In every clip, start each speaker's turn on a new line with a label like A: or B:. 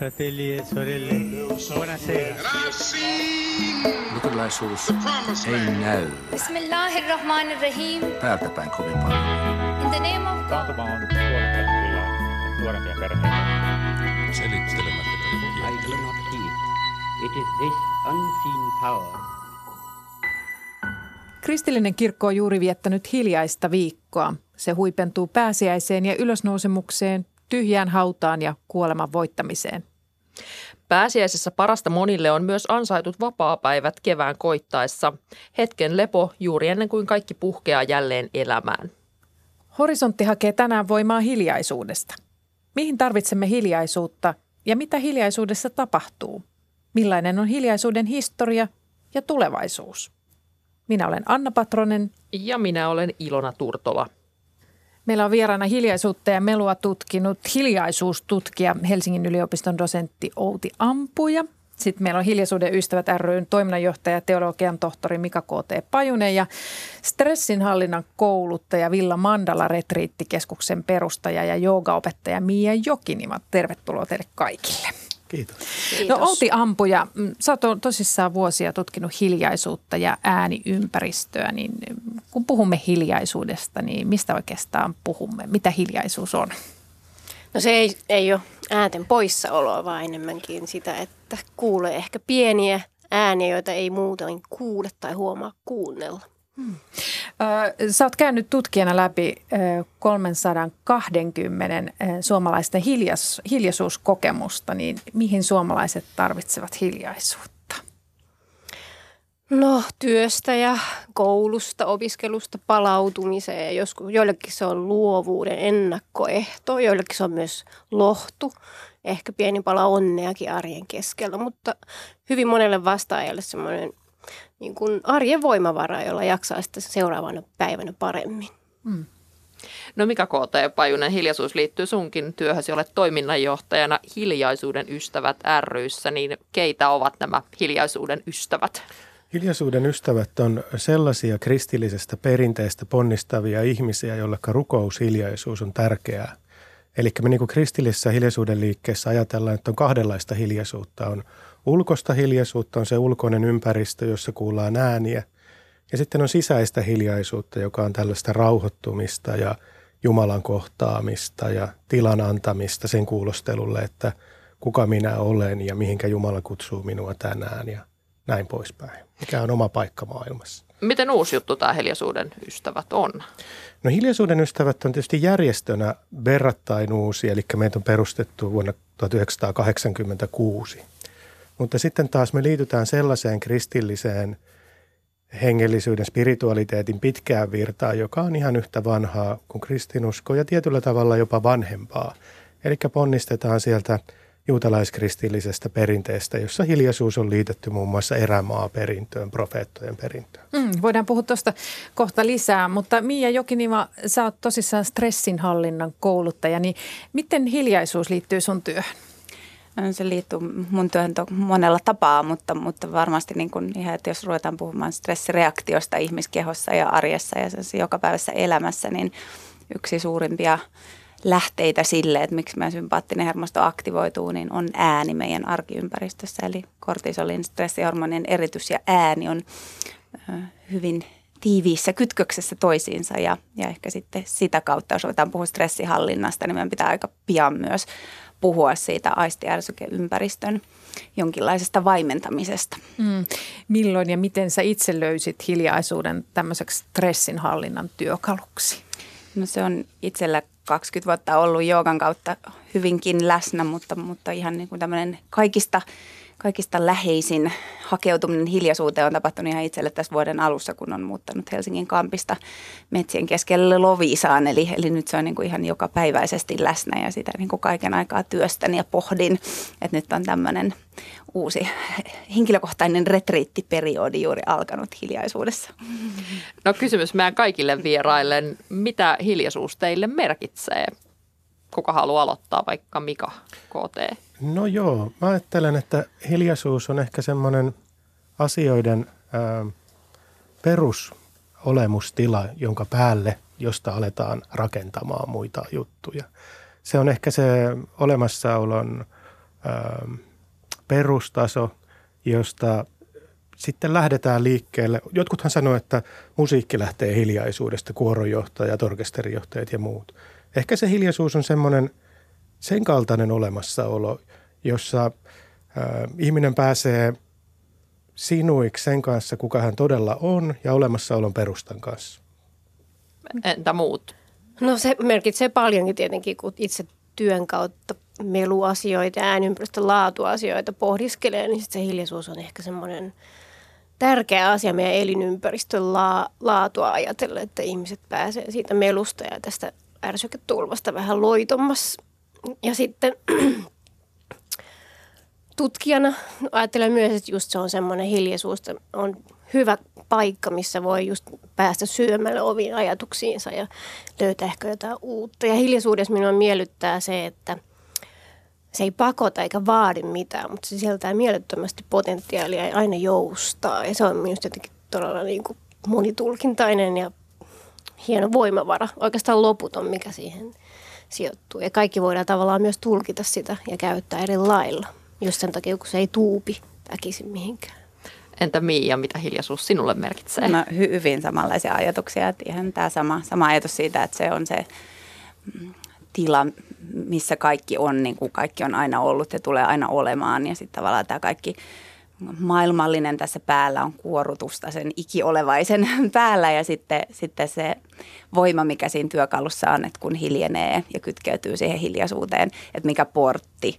A: fratelli e sorelle, buonasera.
B: Luterilaisuus ei näy
C: Bismillahirrahmanirrahim.
B: täältä päin kovin paljon.
C: In the name of God.
A: Taantuma on tuonut kyllä nuorempia perheitä.
B: Selittelemättä
D: I do not heed. It is this unseen power
E: Kristillinen kirkko on juuri viettänyt hiljaista viikkoa. Se huipentuu pääsiäiseen ja ylösnousemukseen, tyhjään hautaan ja kuoleman voittamiseen.
F: Pääsiäisessä parasta monille on myös ansaitut vapaapäivät kevään koittaessa. Hetken lepo juuri ennen kuin kaikki puhkeaa jälleen elämään.
E: Horisontti hakee tänään voimaa hiljaisuudesta. Mihin tarvitsemme hiljaisuutta ja mitä hiljaisuudessa tapahtuu? Millainen on hiljaisuuden historia ja tulevaisuus? Minä olen Anna Patronen.
F: Ja minä olen Ilona Turtola.
E: Meillä on vieraana hiljaisuutta ja melua tutkinut hiljaisuustutkija Helsingin yliopiston dosentti Outi Ampuja. Sitten meillä on Hiljaisuuden ystävät ryn toiminnanjohtaja teologian tohtori Mika K.T. Pajunen ja stressinhallinnan kouluttaja Villa Mandala Retriittikeskuksen perustaja ja joogaopettaja Mia Jokinima. Tervetuloa teille kaikille.
G: Kiitos.
E: No Outi Ampuja, mm, sä oot tosissaan vuosia tutkinut hiljaisuutta ja ääniympäristöä, niin kun puhumme hiljaisuudesta, niin mistä oikeastaan puhumme? Mitä hiljaisuus on?
H: No se ei, ei ole äänten poissaoloa, vaan enemmänkin sitä, että kuulee ehkä pieniä ääniä, joita ei muuten kuule tai huomaa kuunnella. Hmm.
E: Sä oot käynyt tutkijana läpi 320 suomalaisten hiljas, hiljaisuuskokemusta, niin mihin suomalaiset tarvitsevat hiljaisuutta?
H: No työstä ja koulusta, opiskelusta palautumiseen. Joskus joillekin se on luovuuden ennakkoehto, joillekin se on myös lohtu. Ehkä pieni pala onneakin arjen keskellä, mutta hyvin monelle vastaajalle semmoinen niin kuin arjen voimavara, jolla jaksaa sitten seuraavana päivänä paremmin. Hmm.
F: No mikä KT Pajunen, hiljaisuus liittyy sunkin työhösi, olet toiminnanjohtajana Hiljaisuuden ystävät ryssä, niin keitä ovat nämä hiljaisuuden ystävät?
G: Hiljaisuuden ystävät on sellaisia kristillisestä perinteestä ponnistavia ihmisiä, joille rukous hiljaisuus on tärkeää. Eli me niin kristillisessä hiljaisuuden liikkeessä ajatellaan, että on kahdenlaista hiljaisuutta. On ulkosta hiljaisuutta, on se ulkoinen ympäristö, jossa kuullaan ääniä. Ja sitten on sisäistä hiljaisuutta, joka on tällaista rauhoittumista ja Jumalan kohtaamista ja tilan antamista sen kuulostelulle, että kuka minä olen ja mihinkä Jumala kutsuu minua tänään ja näin poispäin. Mikä on oma paikka maailmassa.
F: Miten uusi juttu tämä Hiljaisuuden ystävät on?
G: No Hiljaisuuden ystävät on tietysti järjestönä verrattain uusi, eli meitä on perustettu vuonna 1986. Mutta sitten taas me liitytään sellaiseen kristilliseen hengellisyyden, spiritualiteetin pitkään virtaan, joka on ihan yhtä vanhaa kuin kristinusko ja tietyllä tavalla jopa vanhempaa. Eli ponnistetaan sieltä – juutalaiskristillisestä perinteestä, jossa hiljaisuus on liitetty muun muassa erämaaperintöön, profeettojen perintöön.
E: Mm, voidaan puhua tuosta kohta lisää, mutta Mia Jokinima, sä oot tosissaan stressinhallinnan kouluttaja, niin miten hiljaisuus liittyy sun työhön?
I: Se liittyy mun työhön monella tapaa, mutta, mutta varmasti niin kun ihan, että jos ruvetaan puhumaan stressireaktiosta ihmiskehossa ja arjessa ja jokapäiväisessä elämässä, niin yksi suurimpia lähteitä sille, että miksi meidän sympaattinen hermosto aktivoituu, niin on ääni meidän arkiympäristössä. Eli kortisolin stressihormonien eritys ja ääni on hyvin tiiviissä kytköksessä toisiinsa ja, ja ehkä sitten sitä kautta, jos ruvetaan puhua stressihallinnasta, niin meidän pitää aika pian myös puhua siitä aistiärsykeympäristön jonkinlaisesta vaimentamisesta. Mm.
E: Milloin ja miten sä itse löysit hiljaisuuden tämmöiseksi stressinhallinnan työkaluksi?
I: No se on itsellä 20 vuotta ollut joogan kautta hyvinkin läsnä, mutta, mutta ihan niin kuin tämmöinen kaikista, kaikista läheisin hakeutuminen hiljaisuuteen on tapahtunut ihan itselle tässä vuoden alussa, kun on muuttanut Helsingin kampista metsien keskelle Lovisaan. Eli, eli nyt se on niin kuin ihan jokapäiväisesti läsnä ja sitä niin kuin kaiken aikaa työstän ja pohdin, että nyt on tämmöinen uusi henkilökohtainen retriittiperiodi juuri alkanut hiljaisuudessa.
F: No kysymys meidän kaikille vieraille. Mitä hiljaisuus teille merkitsee? Kuka haluaa aloittaa, vaikka Mika KT?
G: No joo, mä ajattelen, että hiljaisuus on ehkä semmoinen asioiden ää, perusolemustila, jonka päälle, josta aletaan rakentamaan muita juttuja. Se on ehkä se olemassaolon ö, perustaso, josta sitten lähdetään liikkeelle. Jotkuthan sanoo, että musiikki lähtee hiljaisuudesta, kuoronjohtajat, orkesterijohtajat ja muut. Ehkä se hiljaisuus on semmoinen sen kaltainen olemassaolo, jossa ö, ihminen pääsee sinuiksi sen kanssa, kuka hän todella on ja olemassaolon perustan kanssa.
F: Entä muut?
H: No se merkitsee paljonkin tietenkin, kun itse työn kautta meluasioita ja ääniympäristön laatuasioita pohdiskelee, niin sit se hiljaisuus on ehkä semmoinen tärkeä asia meidän elinympäristön la- laatua ajatella, että ihmiset pääsee siitä melusta ja tästä ärsyketulvasta vähän loitommassa. Ja sitten tutkijana ajattelen myös, että just se on semmoinen hiljaisuus, että on hyvä paikka, missä voi just päästä syömällä oviin ajatuksiinsa ja löytää ehkä jotain uutta. Ja hiljaisuudessa minua miellyttää se, että se ei pakota eikä vaadi mitään, mutta se sieltää mielettömästi potentiaalia ja aina joustaa. Ja se on minusta jotenkin todella niin kuin monitulkintainen ja hieno voimavara, oikeastaan loputon, mikä siihen sijoittuu. Ja kaikki voidaan tavallaan myös tulkita sitä ja käyttää eri lailla, just sen takia, kun se ei tuupi väkisin mihinkään.
F: Entä Miia, mitä hiljaisuus sinulle merkitsee?
I: No hyvin samanlaisia ajatuksia. Että ihan tämä sama, sama ajatus siitä, että se on se mm, tila, missä kaikki on, niin kuin kaikki on aina ollut ja tulee aina olemaan. Ja sitten tavallaan tämä kaikki maailmallinen tässä päällä on kuorutusta sen ikiolevaisen päällä ja sitten, sitten se voima, mikä siinä työkalussa on, että kun hiljenee ja kytkeytyy siihen hiljaisuuteen, että mikä portti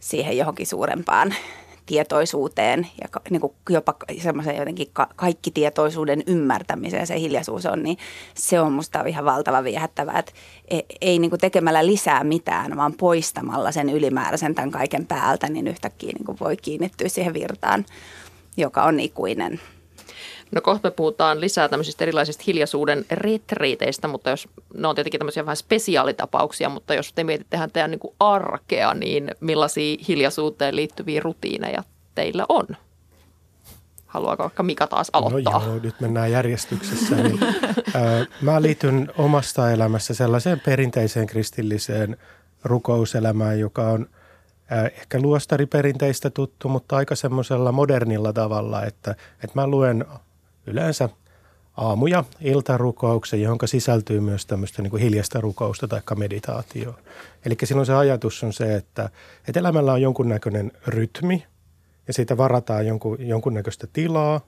I: siihen johonkin suurempaan tietoisuuteen ja niin kuin jopa semmoisen jotenkin ka- kaikki tietoisuuden ymmärtämiseen se hiljaisuus on, niin se on musta ihan valtava viehättävää, että ei, ei niin kuin tekemällä lisää mitään, vaan poistamalla sen ylimääräisen tämän kaiken päältä, niin yhtäkkiä niin kuin voi kiinnittyä siihen virtaan, joka on ikuinen.
F: No kohta me puhutaan lisää tämmöisistä erilaisista hiljaisuuden retriiteistä, mutta jos ne on tietenkin tämmöisiä vähän spesiaalitapauksia, mutta jos te mietittehän teidän niin kuin arkea, niin millaisia hiljaisuuteen liittyviä rutiineja teillä on? Haluaako vaikka Mika taas aloittaa?
G: No joo, nyt mennään järjestyksessä. Niin, ää, mä liityn omasta elämässä sellaiseen perinteiseen kristilliseen rukouselämään, joka on ehkä luostariperinteistä tuttu, mutta aika semmoisella modernilla tavalla, että, että mä luen yleensä aamu- ja iltarukouksen, johon sisältyy myös tämmöistä niin kuin hiljasta rukousta tai meditaatioa. Eli silloin se ajatus on se, että, että elämällä on jonkunnäköinen rytmi ja siitä varataan jonkun, jonkunnäköistä tilaa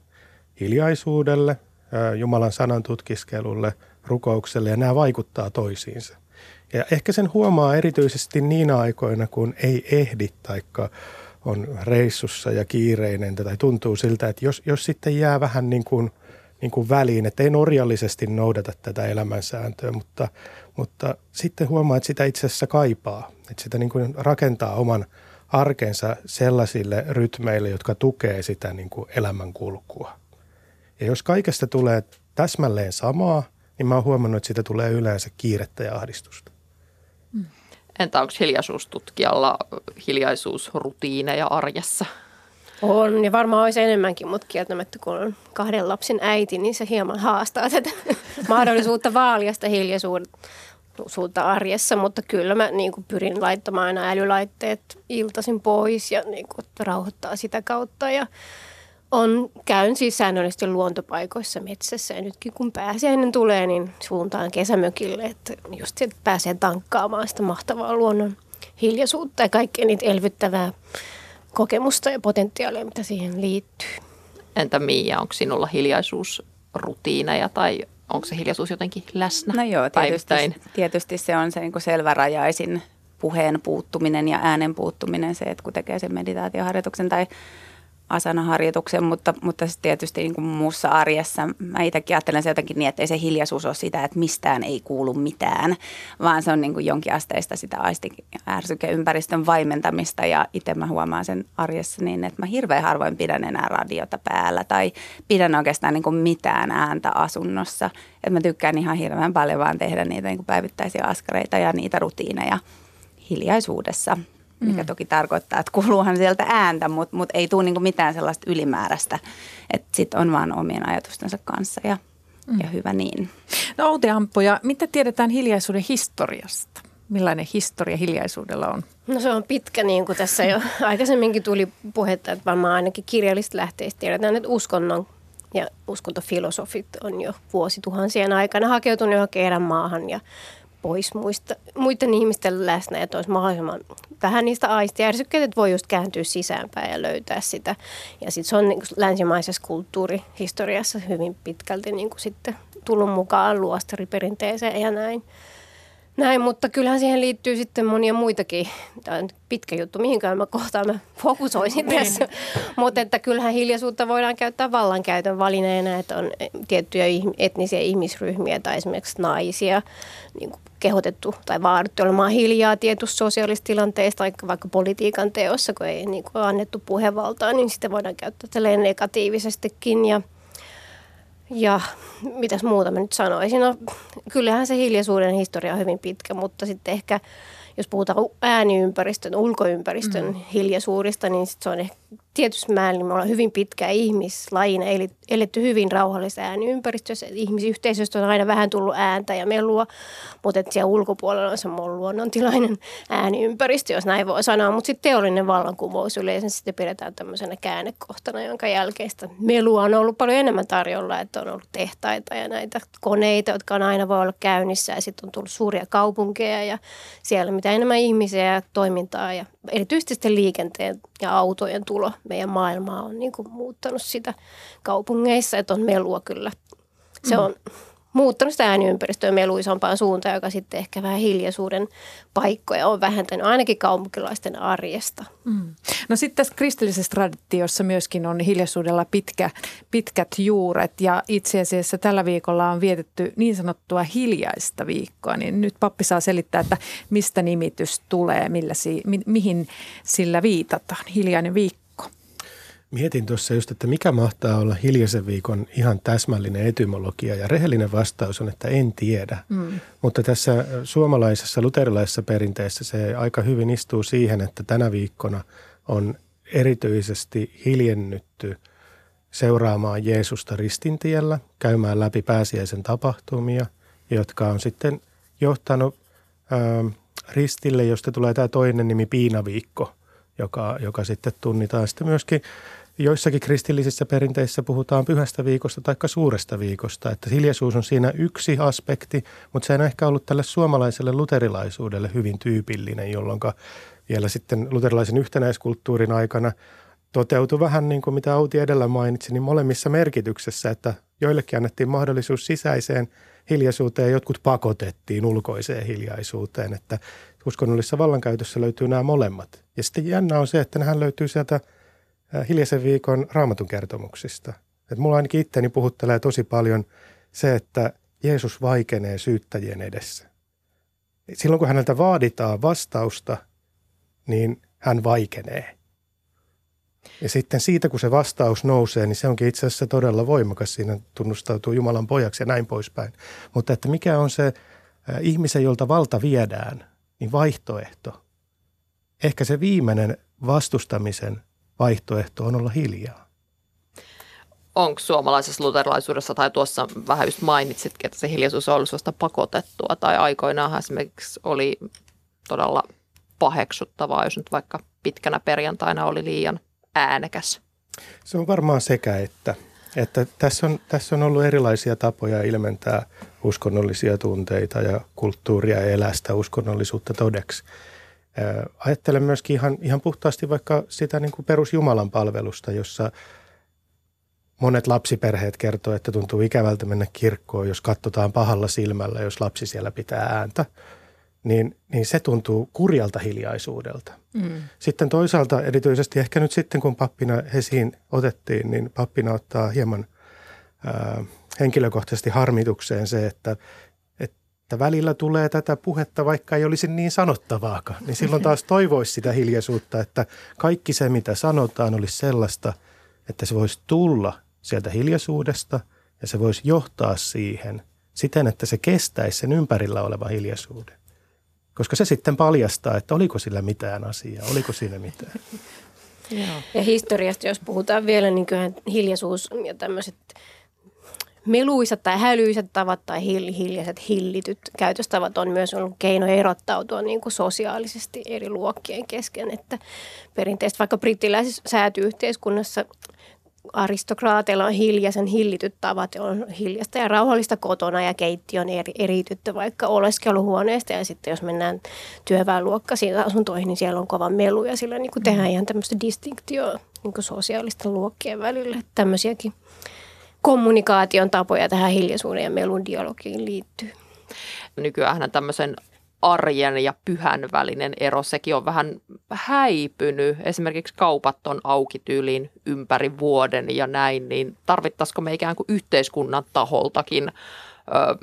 G: hiljaisuudelle, Jumalan sanan tutkiskelulle, rukoukselle ja nämä vaikuttaa toisiinsa. Ja ehkä sen huomaa erityisesti niinä aikoina, kun ei ehdi taikka on reissussa ja kiireinen tai tuntuu siltä, että jos, jos sitten jää vähän niin kuin, niin kuin väliin, että ei norjallisesti noudata tätä elämänsääntöä, mutta, mutta sitten huomaa, että sitä itse asiassa kaipaa, että sitä niin kuin rakentaa oman arkensa sellaisille rytmeille, jotka tukee sitä niin kuin elämänkulkua. Ja jos kaikesta tulee täsmälleen samaa, niin mä oon huomannut, että siitä tulee yleensä kiirettä ja ahdistusta.
F: Entä onko hiljaisuustutkijalla hiljaisuusrutiineja arjessa?
H: On, ja varmaan olisi enemmänkin, mutta kieltämättä kun on kahden lapsen äiti, niin se hieman haastaa tätä mahdollisuutta vaalia sitä hiljaisuutta arjessa, mutta kyllä mä niin kuin pyrin laittamaan aina älylaitteet iltaisin pois ja niin kuin, rauhoittaa sitä kautta ja on, käyn siis säännöllisesti luontopaikoissa metsässä ja nytkin kun pääsiäinen tulee, niin suuntaan kesämökille, että just että pääsee tankkaamaan sitä mahtavaa luonnon hiljaisuutta ja kaikkea niitä elvyttävää kokemusta ja potentiaalia, mitä siihen liittyy.
F: Entä Miia, onko sinulla hiljaisuusrutiineja tai onko se hiljaisuus jotenkin läsnä
I: No joo, tietysti, tietysti se on se niin kuin selvärajaisin puheen puuttuminen ja äänen puuttuminen, se, että kun tekee sen meditaatioharjoituksen tai asanaharjoituksen, mutta, mutta tietysti niin kuin muussa arjessa mä itsekin ajattelen se jotenkin niin, että ei se hiljaisuus ole sitä, että mistään ei kuulu mitään, vaan se on niin kuin jonkinasteista sitä aistikäärsykeympäristön vaimentamista ja itse mä huomaan sen arjessa niin, että mä hirveän harvoin pidän enää radiota päällä tai pidän oikeastaan niin kuin mitään ääntä asunnossa. Että mä tykkään ihan hirveän paljon vaan tehdä niitä niin kuin päivittäisiä askareita ja niitä rutiineja hiljaisuudessa – mikä mm. toki tarkoittaa, että kuuluuhan sieltä ääntä, mutta mut ei tule niinku mitään sellaista ylimääräistä. Että sitten on vaan omien ajatustensa kanssa ja, mm. ja hyvä niin.
E: No Outi Ampoja, mitä tiedetään hiljaisuuden historiasta? millainen historia hiljaisuudella on?
H: No se on pitkä, niin kuin tässä jo aikaisemminkin tuli puhetta, että varmaan ainakin kirjallista lähteistä tiedetään, että uskonnon ja uskontofilosofit on jo vuosituhansien aikana hakeutunut johonkin maahan ja pois muista, muiden ihmisten läsnä, että olisi mahdollisimman vähän niistä aistiärsykkeitä, että voi just kääntyä sisäänpäin ja löytää sitä. Ja sitten se on niin länsimaisessa kulttuurihistoriassa hyvin pitkälti niin kuin sitten tullut mukaan luostariperinteeseen ja näin. Näin, mutta kyllähän siihen liittyy sitten monia muitakin. Tämä on pitkä juttu, mihinkään mä kohtaan mä fokusoisin niin. tässä. mutta että kyllähän hiljaisuutta voidaan käyttää vallankäytön valineena, että on tiettyjä etnisiä ihmisryhmiä tai esimerkiksi naisia niin kuin kehotettu tai vaadittu olemaan hiljaa tietyssä sosiaalisessa tilanteessa tai vaikka politiikan teossa, kun ei niin kuin annettu puhevaltaa, niin sitä voidaan käyttää negatiivisestikin ja – ja mitäs muuta mä nyt sanoisin? No, kyllähän se hiljaisuuden historia on hyvin pitkä, mutta sitten ehkä jos puhutaan ääniympäristön, ulkoympäristön mm. hiljaisuudesta, niin sit se on ehkä tietysti määrin niin me ollaan hyvin pitkä ihmislajina, eletty hyvin rauhallista ääniympäristössä. Ihmisyhteisöstä on aina vähän tullut ääntä ja melua, mutta että siellä ulkopuolella on semmoinen luonnontilainen ääniympäristö, jos näin voi sanoa. Mutta sitten teollinen vallankumous yleensä sitten pidetään tämmöisenä käännekohtana, jonka jälkeistä melua on ollut paljon enemmän tarjolla, että on ollut tehtaita ja näitä koneita, jotka on aina voi olla käynnissä ja sitten on tullut suuria kaupunkeja ja siellä mitä enemmän ihmisiä ja toimintaa ja erityisesti liikenteen ja autojen tulo meidän maailmaa on niin kuin muuttanut sitä kaupungeissa, että on melua kyllä. Se on muuttanut sitä ääniympäristöä meluisampaan suuntaan, joka sitten ehkä vähän hiljaisuuden paikkoja on vähentänyt ainakin kaupunkilaisten arjesta. Mm.
E: No sitten tässä kristillisessä traditiossa myöskin on hiljaisuudella pitkä, pitkät juuret ja itse asiassa tällä viikolla on vietetty niin sanottua hiljaista viikkoa, niin nyt pappi saa selittää, että mistä nimitys tulee, millä si, mi, mihin sillä viitataan, hiljainen viikko.
G: Mietin tuossa just, että mikä mahtaa olla hiljaisen viikon ihan täsmällinen etymologia ja rehellinen vastaus on, että en tiedä. Mm. Mutta tässä suomalaisessa luterilaisessa perinteessä se aika hyvin istuu siihen, että tänä viikkona on erityisesti hiljennytty seuraamaan Jeesusta ristintiellä, käymään läpi pääsiäisen tapahtumia, jotka on sitten johtanut ää, ristille, josta tulee tämä toinen nimi Piinaviikko, joka, joka sitten tunnitaan sitten myöskin Joissakin kristillisissä perinteissä puhutaan pyhästä viikosta tai suuresta viikosta, että hiljaisuus on siinä yksi aspekti, mutta se on ehkä ollut tälle suomalaiselle luterilaisuudelle hyvin tyypillinen, jolloin vielä sitten luterilaisen yhtenäiskulttuurin aikana toteutui vähän niin kuin mitä Outi edellä mainitsi, niin molemmissa merkityksessä, että joillekin annettiin mahdollisuus sisäiseen hiljaisuuteen ja jotkut pakotettiin ulkoiseen hiljaisuuteen, että uskonnollisessa vallankäytössä löytyy nämä molemmat. Ja sitten jännä on se, että nehän löytyy sieltä – hiljaisen viikon raamatun kertomuksista. Et mulla ainakin itteni puhuttelee tosi paljon se, että Jeesus vaikenee syyttäjien edessä. Silloin kun häneltä vaaditaan vastausta, niin hän vaikenee. Ja sitten siitä, kun se vastaus nousee, niin se onkin itse asiassa todella voimakas. Siinä tunnustautuu Jumalan pojaksi ja näin poispäin. Mutta että mikä on se äh, ihmisen, jolta valta viedään, niin vaihtoehto. Ehkä se viimeinen vastustamisen vaihtoehto on olla hiljaa.
F: Onko suomalaisessa luterilaisuudessa, tai tuossa vähän just mainitsitkin, että se hiljaisuus on ollut sellaista pakotettua, tai aikoinaan esimerkiksi oli todella paheksuttavaa, jos nyt vaikka pitkänä perjantaina oli liian äänekäs?
G: Se on varmaan sekä että. Että tässä, on, tässä on ollut erilaisia tapoja ilmentää uskonnollisia tunteita ja kulttuuria ja elästä uskonnollisuutta todeksi. Ajattelen myöskin ihan, ihan puhtaasti vaikka sitä niin kuin perusjumalan palvelusta, jossa monet lapsiperheet kertoo, että tuntuu ikävältä mennä kirkkoon, jos katsotaan pahalla silmällä, jos lapsi siellä pitää ääntä. Niin, niin se tuntuu kurjalta hiljaisuudelta. Mm. Sitten toisaalta erityisesti ehkä nyt sitten, kun pappina Hesiin otettiin, niin pappina ottaa hieman ää, henkilökohtaisesti harmitukseen se, että että välillä tulee tätä puhetta, vaikka ei olisi niin sanottavaakaan. Niin silloin taas toivoisi sitä hiljaisuutta, että kaikki se, mitä sanotaan, olisi sellaista, että se voisi tulla sieltä hiljaisuudesta ja se voisi johtaa siihen siten, että se kestäisi sen ympärillä olevan hiljaisuuden. Koska se sitten paljastaa, että oliko sillä mitään asiaa, oliko siinä mitään.
H: Ja historiasta, jos puhutaan vielä, niin kyllähän hiljaisuus ja tämmöiset meluisat tai hälyisät tavat tai hiljaiset hillityt käytöstavat on myös ollut keino erottautua niin kuin sosiaalisesti eri luokkien kesken. Että perinteisesti vaikka brittiläisessä säätyyhteiskunnassa aristokraateilla on hiljaisen hillityt tavat, on hiljasta ja rauhallista kotona ja keittiö on eri, eritytty vaikka oleskeluhuoneesta ja sitten jos mennään työväenluokkaisiin asuntoihin, niin siellä on kova melu ja sillä niin kuin tehdään ihan tämmöistä distinktioa niin kuin sosiaalisten luokkien välillä. Tämmöisiäkin kommunikaation tapoja tähän hiljaisuuden ja melun dialogiin liittyy.
F: Nykyään tämmöisen arjen ja pyhän välinen ero, sekin on vähän häipynyt. Esimerkiksi kaupat on auki tyyliin ympäri vuoden ja näin, niin tarvittaisiko me ikään kuin yhteiskunnan taholtakin ö,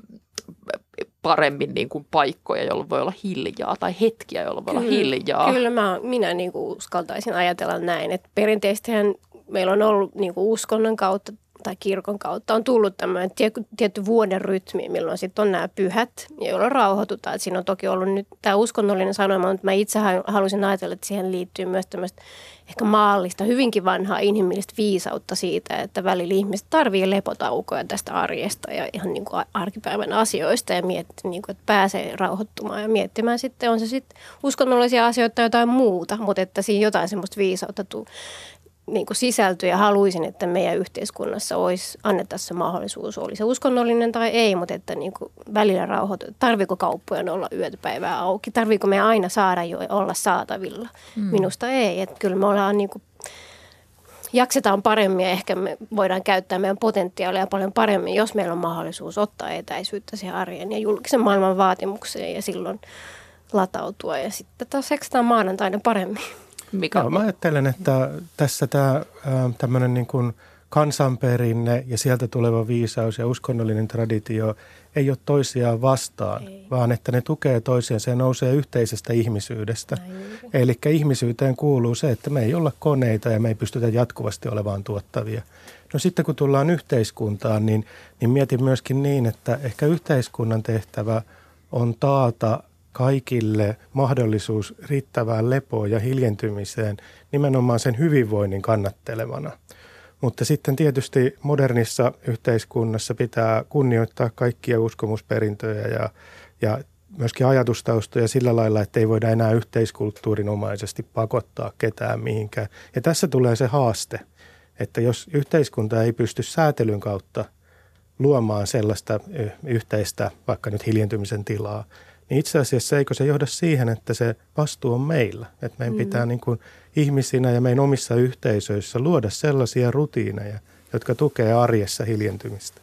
F: paremmin niin kuin paikkoja, jolloin voi olla hiljaa tai hetkiä, jolloin voi
H: kyllä,
F: olla hiljaa.
H: Kyllä mä, minä niin kuin uskaltaisin ajatella näin, että perinteisesti meillä on ollut niin kuin uskonnon kautta tai kirkon kautta on tullut tämmöinen tietty, vuoden rytmi, milloin sitten on nämä pyhät, joilla rauhoitutaan. Et siinä on toki ollut nyt tämä uskonnollinen sanoma, mutta mä itse haluaisin ajatella, että siihen liittyy myös tämmöistä ehkä maallista, hyvinkin vanhaa inhimillistä viisautta siitä, että välillä ihmiset tarvii lepotaukoja tästä arjesta ja ihan niin kuin arkipäivän asioista ja mietti, niin kuin, että pääsee rauhoittumaan ja miettimään sitten, on se sitten uskonnollisia asioita tai jotain muuta, mutta että siinä jotain semmoista viisautta tuu niin kuin sisältö ja haluaisin, että meidän yhteiskunnassa olisi annettaisiin se mahdollisuus, oli se uskonnollinen tai ei, mutta että niin kuin välillä rauhoitu. Tarviiko kauppojen olla yötäpäivää auki? Tarviiko me aina saada jo olla saatavilla? Mm. Minusta ei. Että kyllä me ollaan niin kuin, jaksetaan paremmin ja ehkä me voidaan käyttää meidän potentiaalia paljon paremmin, jos meillä on mahdollisuus ottaa etäisyyttä siihen arjen ja julkisen maailman vaatimukseen ja silloin latautua ja sitten taas seksitaan maanantaina paremmin.
G: Mikä Joo, mä ajattelen, että tässä tämä tämmöinen niin kuin kansanperinne ja sieltä tuleva viisaus ja uskonnollinen traditio ei ole toisiaan vastaan, ei. vaan että ne tukee toisiaan. Se nousee yhteisestä ihmisyydestä. Eli ihmisyyteen kuuluu se, että me ei olla koneita ja me ei pystytä jatkuvasti olevaan tuottavia. No sitten kun tullaan yhteiskuntaan, niin, niin mietin myöskin niin, että ehkä yhteiskunnan tehtävä on taata kaikille mahdollisuus riittävään lepoon ja hiljentymiseen nimenomaan sen hyvinvoinnin kannattelevana. Mutta sitten tietysti modernissa yhteiskunnassa pitää kunnioittaa kaikkia uskomusperintöjä ja, ja myöskin ajatustaustoja sillä lailla, että ei voida enää yhteiskulttuurinomaisesti pakottaa ketään mihinkään. Ja tässä tulee se haaste, että jos yhteiskunta ei pysty säätelyn kautta luomaan sellaista yhteistä, vaikka nyt hiljentymisen tilaa, niin itse asiassa eikö se johda siihen, että se vastuu on meillä. Että meidän mm. pitää niin kuin ihmisinä ja meidän omissa yhteisöissä luoda sellaisia rutiineja, jotka tukee arjessa hiljentymistä.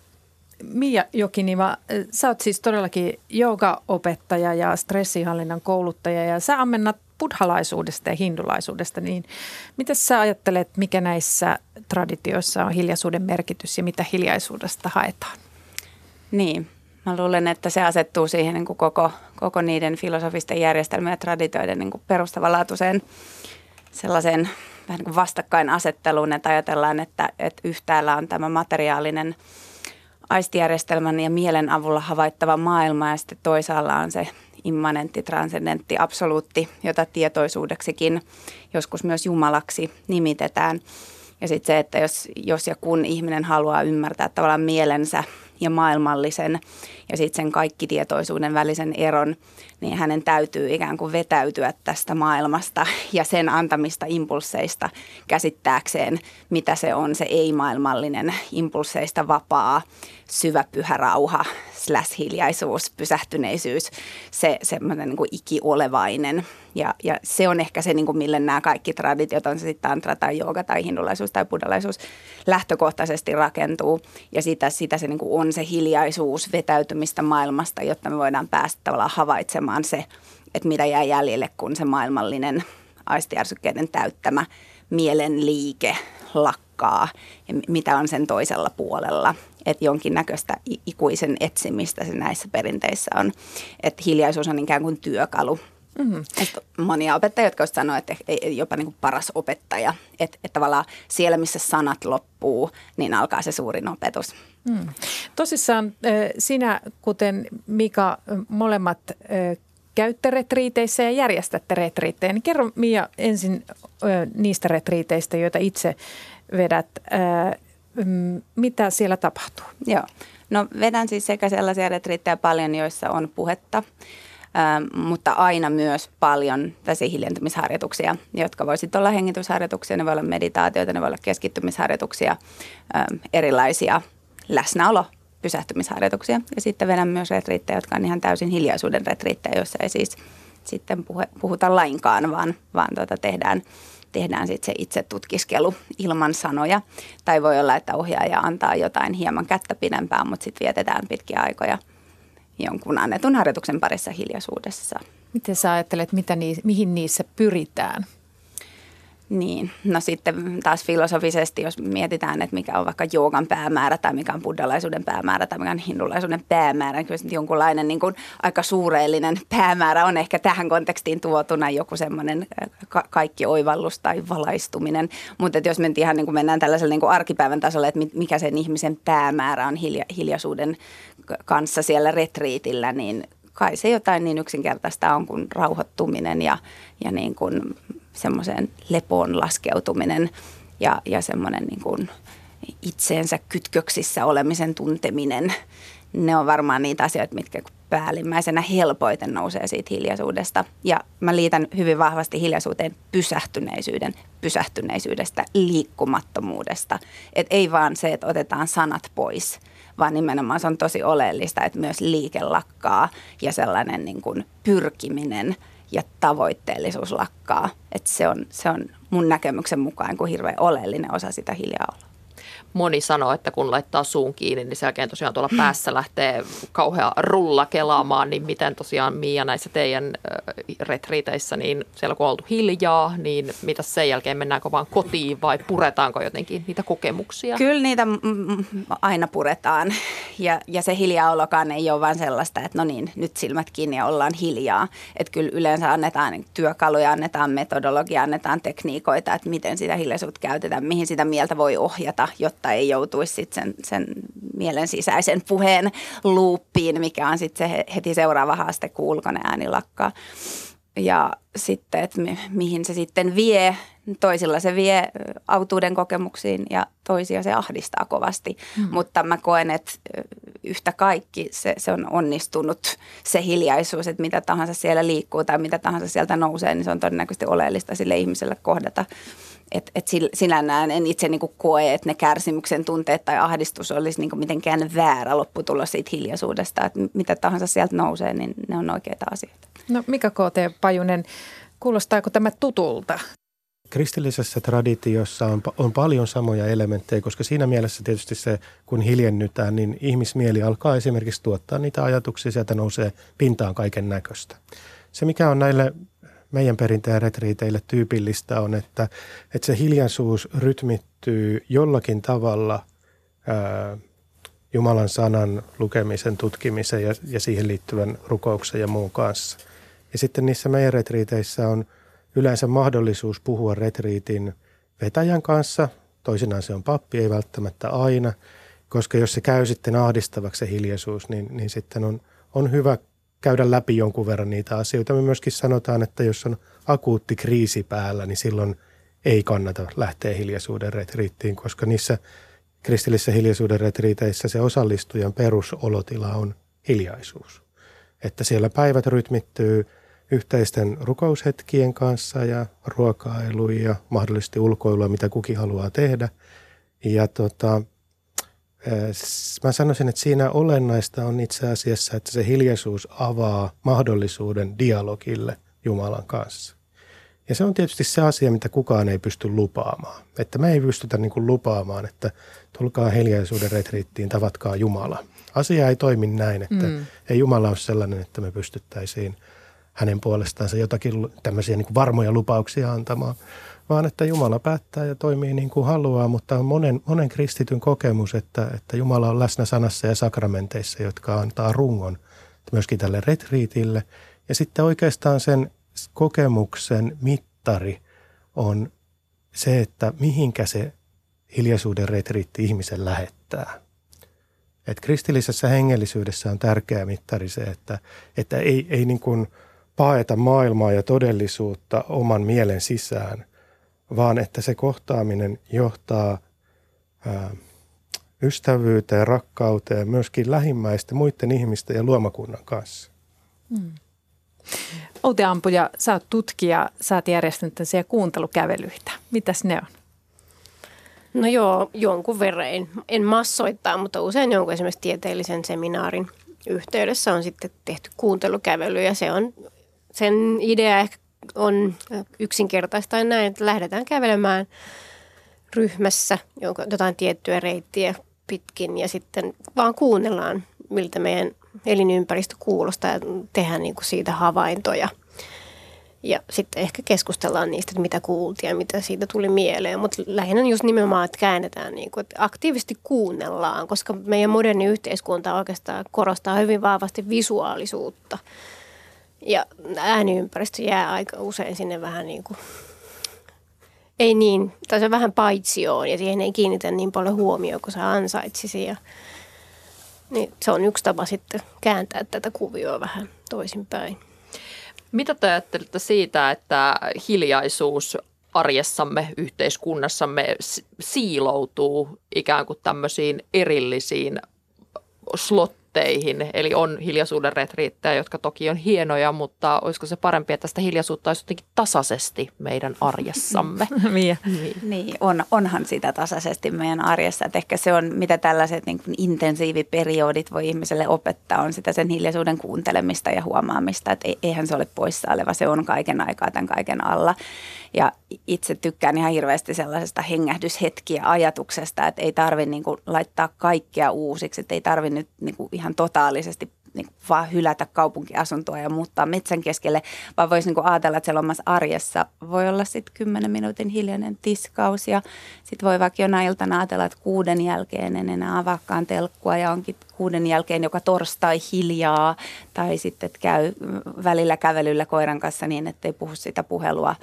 E: Mia Jokiniva, sä oot siis todellakin opettaja ja stressihallinnan kouluttaja ja sä ammennat buddhalaisuudesta ja hindulaisuudesta, niin mitä sä ajattelet, mikä näissä traditioissa on hiljaisuuden merkitys ja mitä hiljaisuudesta haetaan?
I: Niin, Mä luulen, että se asettuu siihen niin kuin koko, koko niiden filosofisten järjestelmien ja traditioiden niin kuin perustavanlaatuiseen sellaiseen vähän niin vastakkainasetteluun, että ajatellaan, että, että yhtäällä on tämä materiaalinen aistijärjestelmän ja mielen avulla havaittava maailma ja sitten toisaalla on se immanentti, transcendentti, absoluutti, jota tietoisuudeksikin joskus myös Jumalaksi nimitetään. Ja sitten se, että jos, jos ja kun ihminen haluaa ymmärtää tavallaan mielensä ja maailmallisen ja sitten sen kaikki tietoisuuden välisen eron, niin hänen täytyy ikään kuin vetäytyä tästä maailmasta ja sen antamista impulseista käsittääkseen, mitä se on se ei-maailmallinen, impulseista vapaa, syvä pyhä rauha, slash hiljaisuus, pysähtyneisyys, se semmoinen niin ikiolevainen. Ja, ja se on ehkä se, niin kuin mille nämä kaikki traditiot, on se sitten tantra tai jooga tai hindulaisuus tai buddhalaisuus, lähtökohtaisesti rakentuu. Ja sitä, sitä se niin kuin on se hiljaisuus, vetäytymistä maailmasta, jotta me voidaan päästä tavallaan havaitsemaan se, että mitä jää jäljelle, kun se maailmallinen aistiärsykkeiden täyttämä mielen liike lakkaa ja mitä on sen toisella puolella. Että jonkinnäköistä ikuisen etsimistä se näissä perinteissä on. Että hiljaisuus on ikään kuin työkalu. Mm-hmm. monia opettajia, jotka sanoa, että jopa niin kuin paras opettaja. Että, että tavallaan siellä, missä sanat loppuu, niin alkaa se suurin opetus. Mm.
E: Tosissaan sinä, kuten Mika, molemmat käytte retriiteissä ja järjestätte retriittejä. Niin kerro Mia ensin niistä retriiteistä, joita itse vedät. mitä siellä tapahtuu?
I: Joo. No vedän siis sekä sellaisia retriittejä paljon, joissa on puhetta, mutta aina myös paljon tässä hiljentymisharjoituksia, jotka voisivat olla hengitysharjoituksia, ne voi olla meditaatioita, ne voi olla keskittymisharjoituksia, erilaisia läsnäolo pysähtymisharjoituksia. Ja sitten vedän myös retriittejä, jotka on ihan täysin hiljaisuuden retriittejä, joissa ei siis sitten puhuta lainkaan, vaan, vaan tuota tehdään – tehdään sitten se itse tutkiskelu ilman sanoja. Tai voi olla, että ohjaaja antaa jotain hieman kättä pidempään, mutta sitten vietetään pitkiä aikoja jonkun annetun harjoituksen parissa hiljaisuudessa.
E: Miten sä ajattelet, mitä nii, mihin niissä pyritään?
I: Niin, no sitten taas filosofisesti, jos mietitään, että mikä on vaikka joogan päämäärä tai mikä on buddhalaisuuden päämäärä tai mikä on hindulaisuuden päämäärä, niin kyllä jonkunlainen niin kuin aika suureellinen päämäärä on ehkä tähän kontekstiin tuotuna joku semmoinen ka- kaikki oivallus tai valaistuminen. Mutta jos me ihan niin kuin mennään tällaiselle niin kuin arkipäivän tasolle, että mikä sen ihmisen päämäärä on hilja- hiljaisuuden kanssa siellä retriitillä, niin kai se jotain niin yksinkertaista on kuin rauhoittuminen ja, ja niin kuin semmoiseen lepoon laskeutuminen ja, ja semmoinen niin kuin itseensä kytköksissä olemisen tunteminen. Ne on varmaan niitä asioita, mitkä päällimmäisenä helpoiten nousee siitä hiljaisuudesta. Ja mä liitän hyvin vahvasti hiljaisuuteen pysähtyneisyyden, pysähtyneisyydestä, liikkumattomuudesta. Et ei vaan se, että otetaan sanat pois, vaan nimenomaan se on tosi oleellista, että myös liike lakkaa ja sellainen niin kuin pyrkiminen – ja tavoitteellisuus lakkaa. Että se on, se on mun näkemyksen mukaan kuin hirveän oleellinen osa sitä hiljaa olla
F: moni sanoo, että kun laittaa suun kiinni, niin sen jälkeen tosiaan tuolla päässä lähtee kauhea rulla kelaamaan, niin miten tosiaan Mia näissä teidän retriiteissä, niin siellä kun on oltu hiljaa, niin mitä sen jälkeen, mennäänkö vaan kotiin vai puretaanko jotenkin niitä kokemuksia?
I: Kyllä niitä aina puretaan ja, ja se hiljaolokaan ei ole vain sellaista, että no niin, nyt silmät kiinni ja ollaan hiljaa. Että kyllä yleensä annetaan työkaluja, annetaan metodologia, annetaan tekniikoita, että miten sitä hiljaisuutta käytetään, mihin sitä mieltä voi ohjata, jotta jotta ei joutuisi sit sen, sen mielen sisäisen puheen luuppiin, mikä on sitten se heti seuraava haaste, kun ääni lakkaa. Ja sitten, että mi, mihin se sitten vie. Toisilla se vie autuuden kokemuksiin ja toisia se ahdistaa kovasti. Mm. Mutta mä koen, että yhtä kaikki se, se on onnistunut se hiljaisuus, että mitä tahansa siellä liikkuu tai mitä tahansa sieltä nousee, niin se on todennäköisesti oleellista sille ihmiselle kohdata että et sinällään en itse niin koe, että ne kärsimyksen tunteet tai ahdistus olisi niin mitenkään väärä lopputulos siitä hiljaisuudesta. Että mitä tahansa sieltä nousee, niin ne on oikeita asioita.
E: No Mika K.T. Pajunen, kuulostaako tämä tutulta?
G: Kristillisessä traditiossa on, on paljon samoja elementtejä, koska siinä mielessä tietysti se, kun hiljennytään, niin ihmismieli alkaa esimerkiksi tuottaa niitä ajatuksia, sieltä nousee pintaan kaiken näköistä. Se, mikä on näille meidän perinteen retriiteille tyypillistä on, että, että se hiljaisuus rytmittyy jollakin tavalla ää, Jumalan sanan lukemisen, tutkimisen ja, ja siihen liittyvän rukouksen ja muun kanssa. Ja sitten niissä meidän retriiteissä on yleensä mahdollisuus puhua retriitin vetäjän kanssa. Toisinaan se on pappi, ei välttämättä aina, koska jos se käy sitten ahdistavaksi se hiljaisuus, niin, niin sitten on, on hyvä käydä läpi jonkun verran niitä asioita. Me myöskin sanotaan, että jos on akuutti kriisi päällä, niin silloin ei kannata lähteä hiljaisuuden retriittiin, koska niissä kristillisissä hiljaisuuden retriiteissä se osallistujan perusolotila on hiljaisuus. Että siellä päivät rytmittyy yhteisten rukoushetkien kanssa ja ruokailu ja mahdollisesti ulkoilua, mitä kukin haluaa tehdä. Ja tota, Mä sanoisin, että siinä olennaista on itse asiassa, että se hiljaisuus avaa mahdollisuuden dialogille Jumalan kanssa. Ja se on tietysti se asia, mitä kukaan ei pysty lupaamaan. Että me ei pystytä niin kuin lupaamaan, että tulkaa hiljaisuuden retriittiin, tavatkaa Jumala. Asia ei toimi näin, että mm. ei Jumala ole sellainen, että me pystyttäisiin hänen puolestaansa jotakin tämmöisiä niin kuin varmoja lupauksia antamaan, vaan että Jumala päättää ja toimii niin kuin haluaa, mutta on monen, monen kristityn kokemus, että, että Jumala on läsnä sanassa ja sakramenteissa, jotka antaa rungon myöskin tälle retriitille. Ja sitten oikeastaan sen kokemuksen mittari on se, että mihinkä se hiljaisuuden retriitti ihmisen lähettää. Et kristillisessä hengellisyydessä on tärkeä mittari se, että, että ei, ei niin kuin paeta maailmaa ja todellisuutta oman mielen sisään – vaan että se kohtaaminen johtaa ää, ystävyyteen, rakkauteen, myöskin lähimmäisten, muiden ihmisten ja luomakunnan kanssa.
E: Mm. Outi Ampuja, sä oot tutkija, sä oot järjestänyt tällaisia kuuntelukävelyitä. Mitäs ne on?
H: No joo, jonkun verran. En, en massoittaa, mutta usein jonkun esimerkiksi tieteellisen seminaarin yhteydessä on sitten tehty kuuntelukävely ja se on, sen idea ehkä on yksinkertaista näin, että lähdetään kävelemään ryhmässä jotain tiettyä reittiä pitkin ja sitten vaan kuunnellaan, miltä meidän elinympäristö kuulostaa ja tehdään niin kuin siitä havaintoja. Ja sitten ehkä keskustellaan niistä, että mitä kuultiin ja mitä siitä tuli mieleen. Mutta lähinnä just nimenomaan, että käännetään, niin kuin, että aktiivisesti kuunnellaan, koska meidän moderni yhteiskunta oikeastaan korostaa hyvin vahvasti visuaalisuutta. Ja ääniympäristö jää aika usein sinne vähän niin kuin, ei niin, tai se vähän paitsioon ja siihen ei kiinnitä niin paljon huomioon kuin se ansaitsisi. Ja, niin se on yksi tapa sitten kääntää tätä kuvioa vähän toisinpäin.
F: Mitä te ajattelette siitä, että hiljaisuus arjessamme, yhteiskunnassamme siiloutuu ikään kuin tämmöisiin erillisiin slot retriitteihin, eli on hiljaisuuden retriittejä, jotka toki on hienoja, mutta olisiko se parempi, että sitä hiljaisuutta olisi jotenkin tasaisesti meidän arjessamme?
E: niin.
I: niin, on, onhan sitä tasaisesti meidän arjessa, että ehkä se on, mitä tällaiset niin kuin intensiiviperiodit voi ihmiselle opettaa, on sitä sen hiljaisuuden kuuntelemista ja huomaamista, että eihän se ole poissa oleva, se on kaiken aikaa tämän kaiken alla. Ja itse tykkään ihan hirveästi sellaisesta hengähdyshetkiä ajatuksesta, että ei tarvitse niin laittaa kaikkea uusiksi, että ei tarvitse nyt niin ihan totaalisesti niin vaan hylätä kaupunkiasuntoa ja muuttaa metsän keskelle, vaan voisi niin ajatella, että siellä omassa arjessa voi olla sitten 10 minuutin hiljainen tiskaus ja sitten voi vaikka jonain iltana ajatella, että kuuden jälkeen en enää avaakaan telkkua ja onkin kuuden jälkeen joka torstai hiljaa tai sitten että käy välillä kävelyllä koiran kanssa niin, ettei puhu sitä puhelua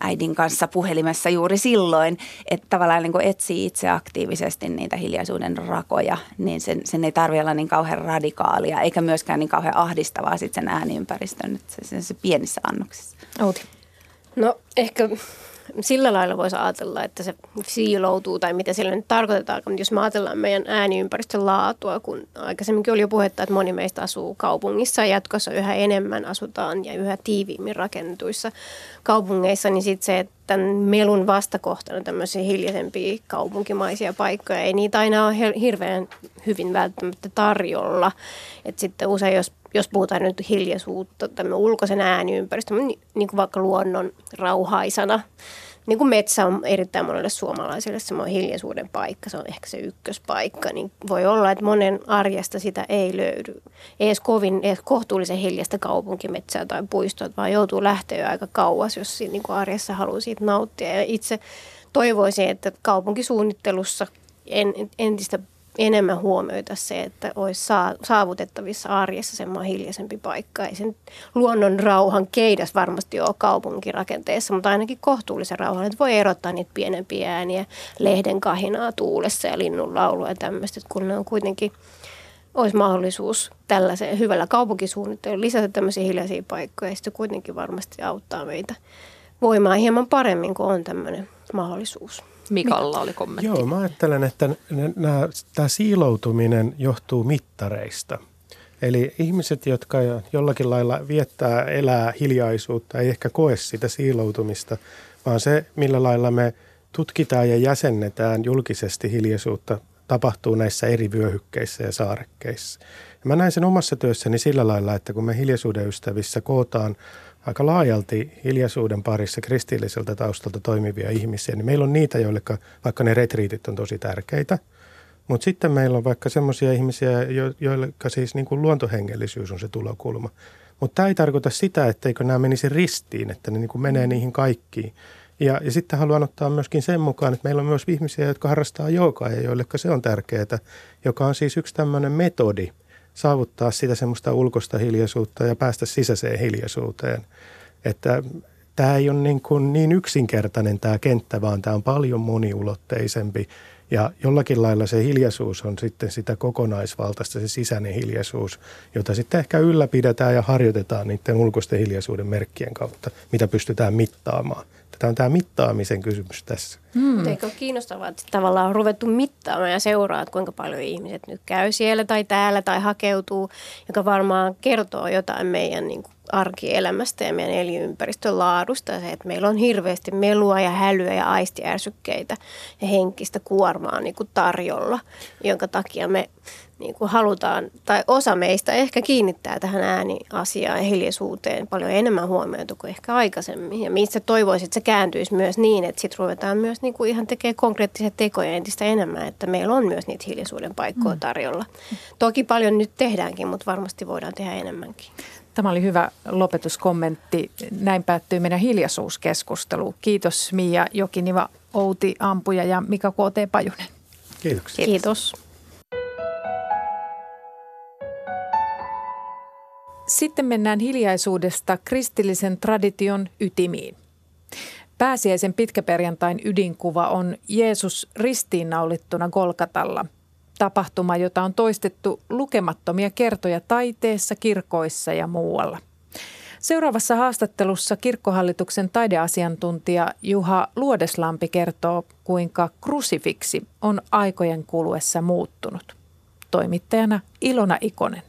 I: äidin kanssa puhelimessa juuri silloin, että tavallaan niin kuin etsii itse aktiivisesti niitä hiljaisuuden rakoja, niin sen, sen ei tarvitse olla niin kauhean radikaalia, eikä myöskään niin kauhean ahdistavaa sitten sen ääniympäristön, että se, se, se pienissä annoksissa.
E: Outi.
H: No ehkä sillä lailla voisi ajatella, että se siiloutuu tai mitä sillä nyt tarkoitetaan. Mutta jos me ajatellaan meidän ääniympäristön laatua, kun aikaisemminkin oli jo puhetta, että moni meistä asuu kaupungissa ja jatkossa yhä enemmän asutaan ja yhä tiiviimmin rakennetuissa kaupungeissa, niin sitten se, että tämän melun vastakohtana tämmöisiä hiljaisempia kaupunkimaisia paikkoja, ei niitä aina ole hirveän hyvin välttämättä tarjolla. Että sitten usein, jos jos puhutaan nyt hiljaisuutta, tämmöinen ulkoisen ääniympäristö, niin, niin kuin vaikka luonnon rauhaisana, niin kuin metsä on erittäin monelle suomalaiselle semmoinen hiljaisuuden paikka, se on ehkä se ykköspaikka, niin voi olla, että monen arjesta sitä ei löydy. Ei edes kovin, edes kohtuullisen hiljasta kaupunkimetsää tai puistoa, vaan joutuu lähteä jo aika kauas, jos siinä niin kuin arjessa haluaa siitä nauttia. Ja itse toivoisin, että kaupunkisuunnittelussa en, entistä enemmän huomioita se, että olisi saavutettavissa arjessa semmoinen hiljaisempi paikka. Ei sen luonnon rauhan keidas varmasti ole kaupunkirakenteessa, mutta ainakin kohtuullisen rauhan, että voi erottaa niitä pienempiä ääniä, lehden kahinaa tuulessa ja linnun laulua ja tämmöistä, kun ne on kuitenkin olisi mahdollisuus tällaiseen hyvällä kaupunkisuunnittelulla lisätä tämmöisiä hiljaisia paikkoja ja sitten kuitenkin varmasti auttaa meitä voimaan hieman paremmin, kun on tämmöinen mahdollisuus.
F: Mikalla oli kommentti.
G: Joo, mä ajattelen, että tämä siiloutuminen johtuu mittareista. Eli ihmiset, jotka jollakin lailla viettää, elää hiljaisuutta, ei ehkä koe sitä siiloutumista, vaan se, millä lailla me tutkitaan ja jäsennetään julkisesti hiljaisuutta, tapahtuu näissä eri vyöhykkeissä ja saarekkeissa. Ja mä näen sen omassa työssäni sillä lailla, että kun me hiljaisuuden ystävissä kootaan aika laajalti hiljaisuuden parissa kristilliseltä taustalta toimivia ihmisiä, niin meillä on niitä, joille vaikka ne retriitit on tosi tärkeitä, mutta sitten meillä on vaikka semmoisia ihmisiä, joille siis niin kuin luontohengellisyys on se tulokulma. Mutta tämä ei tarkoita sitä, etteikö nämä menisi ristiin, että ne niin kuin menee niihin kaikkiin. Ja, ja sitten haluan ottaa myöskin sen mukaan, että meillä on myös ihmisiä, jotka harrastaa joogaa ja joille se on tärkeää, joka on siis yksi tämmöinen metodi – saavuttaa sitä semmoista ulkoista hiljaisuutta ja päästä sisäiseen hiljaisuuteen. Että tämä ei ole niin, kuin niin yksinkertainen tämä kenttä, vaan tämä on paljon moniulotteisempi. Ja jollakin lailla se hiljaisuus on sitten sitä kokonaisvaltaista, se sisäinen hiljaisuus, jota sitten ehkä ylläpidetään ja harjoitetaan niiden ulkoisten hiljaisuuden merkkien kautta, mitä pystytään mittaamaan. Tämä on tämä mittaamisen kysymys tässä.
H: Hmm. Eikö ole kiinnostavaa, että tavallaan on ruvettu mittaamaan ja seuraa, että kuinka paljon ihmiset nyt käy siellä tai täällä tai hakeutuu, joka varmaan kertoo jotain meidän niin kuin arkielämästä ja meidän elinympäristön laadusta. Se, että meillä on hirveästi melua ja hälyä ja aistiärsykkeitä ja henkistä kuormaa niin kuin tarjolla, jonka takia me niin kuin halutaan, tai osa meistä ehkä kiinnittää tähän ääniasiaan ja hiljaisuuteen paljon enemmän huomiota kuin ehkä aikaisemmin. Ja missä toivoisin, että se kääntyisi myös niin, että sitten ruvetaan myös niin kuin ihan tekemään konkreettisia tekoja entistä enemmän, että meillä on myös niitä hiljaisuuden paikkoja mm. tarjolla. Toki paljon nyt tehdäänkin, mutta varmasti voidaan tehdä enemmänkin.
E: Tämä oli hyvä lopetuskommentti. Näin päättyy meidän hiljaisuuskeskustelu. Kiitos Mia Jokiniva, Outi Ampuja ja Mika K.T. Pajunen.
G: Kiitoksia.
H: Kiitos.
E: Sitten mennään hiljaisuudesta kristillisen tradition ytimiin. Pääsiäisen pitkäperjantain ydinkuva on Jeesus ristiinnaulittuna Golgatalla. Tapahtuma, jota on toistettu lukemattomia kertoja taiteessa, kirkoissa ja muualla. Seuraavassa haastattelussa kirkkohallituksen taideasiantuntija Juha Luodeslampi kertoo, kuinka krusifiksi on aikojen kuluessa muuttunut. Toimittajana Ilona Ikonen.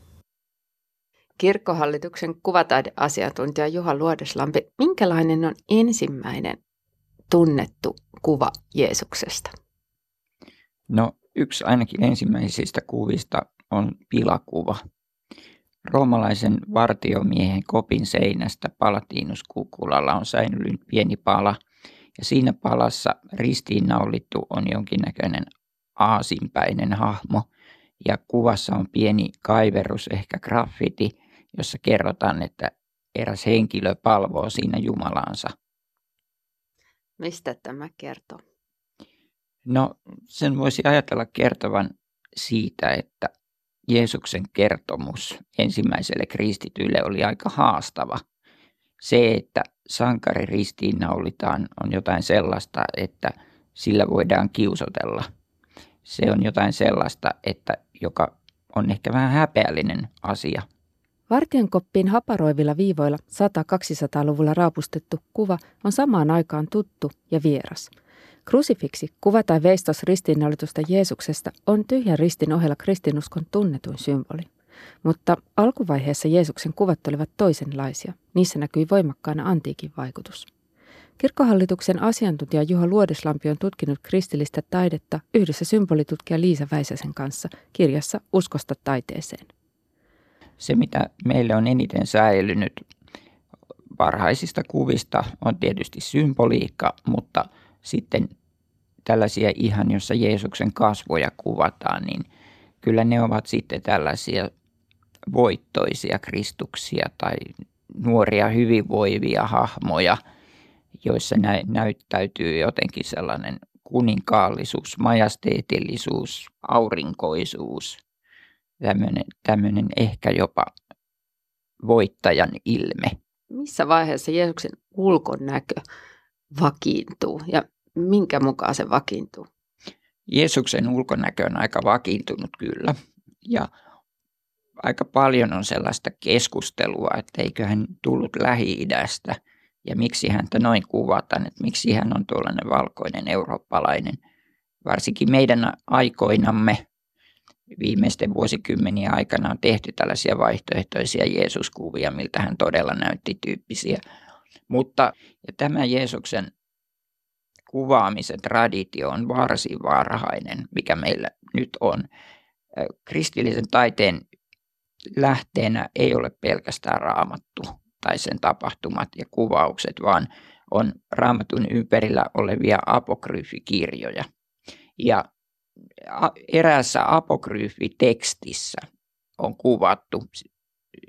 J: Kirkkohallituksen kuvataideasiantuntija Juha Luodeslampi, minkälainen on ensimmäinen tunnettu kuva Jeesuksesta?
K: No yksi ainakin ensimmäisistä kuvista on pilakuva. Roomalaisen vartiomiehen kopin seinästä Palatiinuskukulalla on säilynyt pieni pala ja siinä palassa ristiinnaulittu on jonkinnäköinen aasinpäinen hahmo ja kuvassa on pieni kaiverus, ehkä graffiti – jossa kerrotaan, että eräs henkilö palvoo siinä Jumalaansa.
J: Mistä tämä kertoo?
K: No sen voisi ajatella kertovan siitä, että Jeesuksen kertomus ensimmäiselle kristitylle oli aika haastava. Se, että sankari ristiinnaulitaan, on jotain sellaista, että sillä voidaan kiusotella. Se on jotain sellaista, että joka on ehkä vähän häpeällinen asia –
J: Vartienkoppiin haparoivilla viivoilla 100-200-luvulla raapustettu kuva on samaan aikaan tuttu ja vieras. Krusifiksi, kuva tai veistos ristiinnaulitusta Jeesuksesta, on tyhjän ristin ohella kristinuskon tunnetuin symboli. Mutta alkuvaiheessa Jeesuksen kuvat olivat toisenlaisia. Niissä näkyi voimakkaana antiikin vaikutus. Kirkkohallituksen asiantuntija Juha Luodeslampi on tutkinut kristillistä taidetta yhdessä symbolitutkija Liisa Väisäsen kanssa kirjassa Uskosta taiteeseen
K: se, mitä meille on eniten säilynyt varhaisista kuvista, on tietysti symboliikka, mutta sitten tällaisia ihan, jossa Jeesuksen kasvoja kuvataan, niin kyllä ne ovat sitten tällaisia voittoisia kristuksia tai nuoria hyvinvoivia hahmoja, joissa nä- näyttäytyy jotenkin sellainen kuninkaallisuus, majasteetillisuus, aurinkoisuus, tämmöinen, tämmöinen ehkä jopa voittajan ilme.
J: Missä vaiheessa Jeesuksen ulkonäkö vakiintuu ja minkä mukaan se vakiintuu?
K: Jeesuksen ulkonäkö on aika vakiintunut kyllä ja aika paljon on sellaista keskustelua, että eikö hän tullut Lähi-idästä ja miksi häntä noin kuvataan, että miksi hän on tuollainen valkoinen eurooppalainen. Varsinkin meidän aikoinamme viimeisten vuosikymmenien aikana on tehty tällaisia vaihtoehtoisia Jeesuskuvia, miltä hän todella näytti tyyppisiä. Mutta ja tämä Jeesuksen kuvaamisen traditio on varsin varhainen, mikä meillä nyt on. Kristillisen taiteen lähteenä ei ole pelkästään raamattu tai sen tapahtumat ja kuvaukset, vaan on raamatun ympärillä olevia apokryyfikirjoja. Ja eräässä apokryyfitekstissä on kuvattu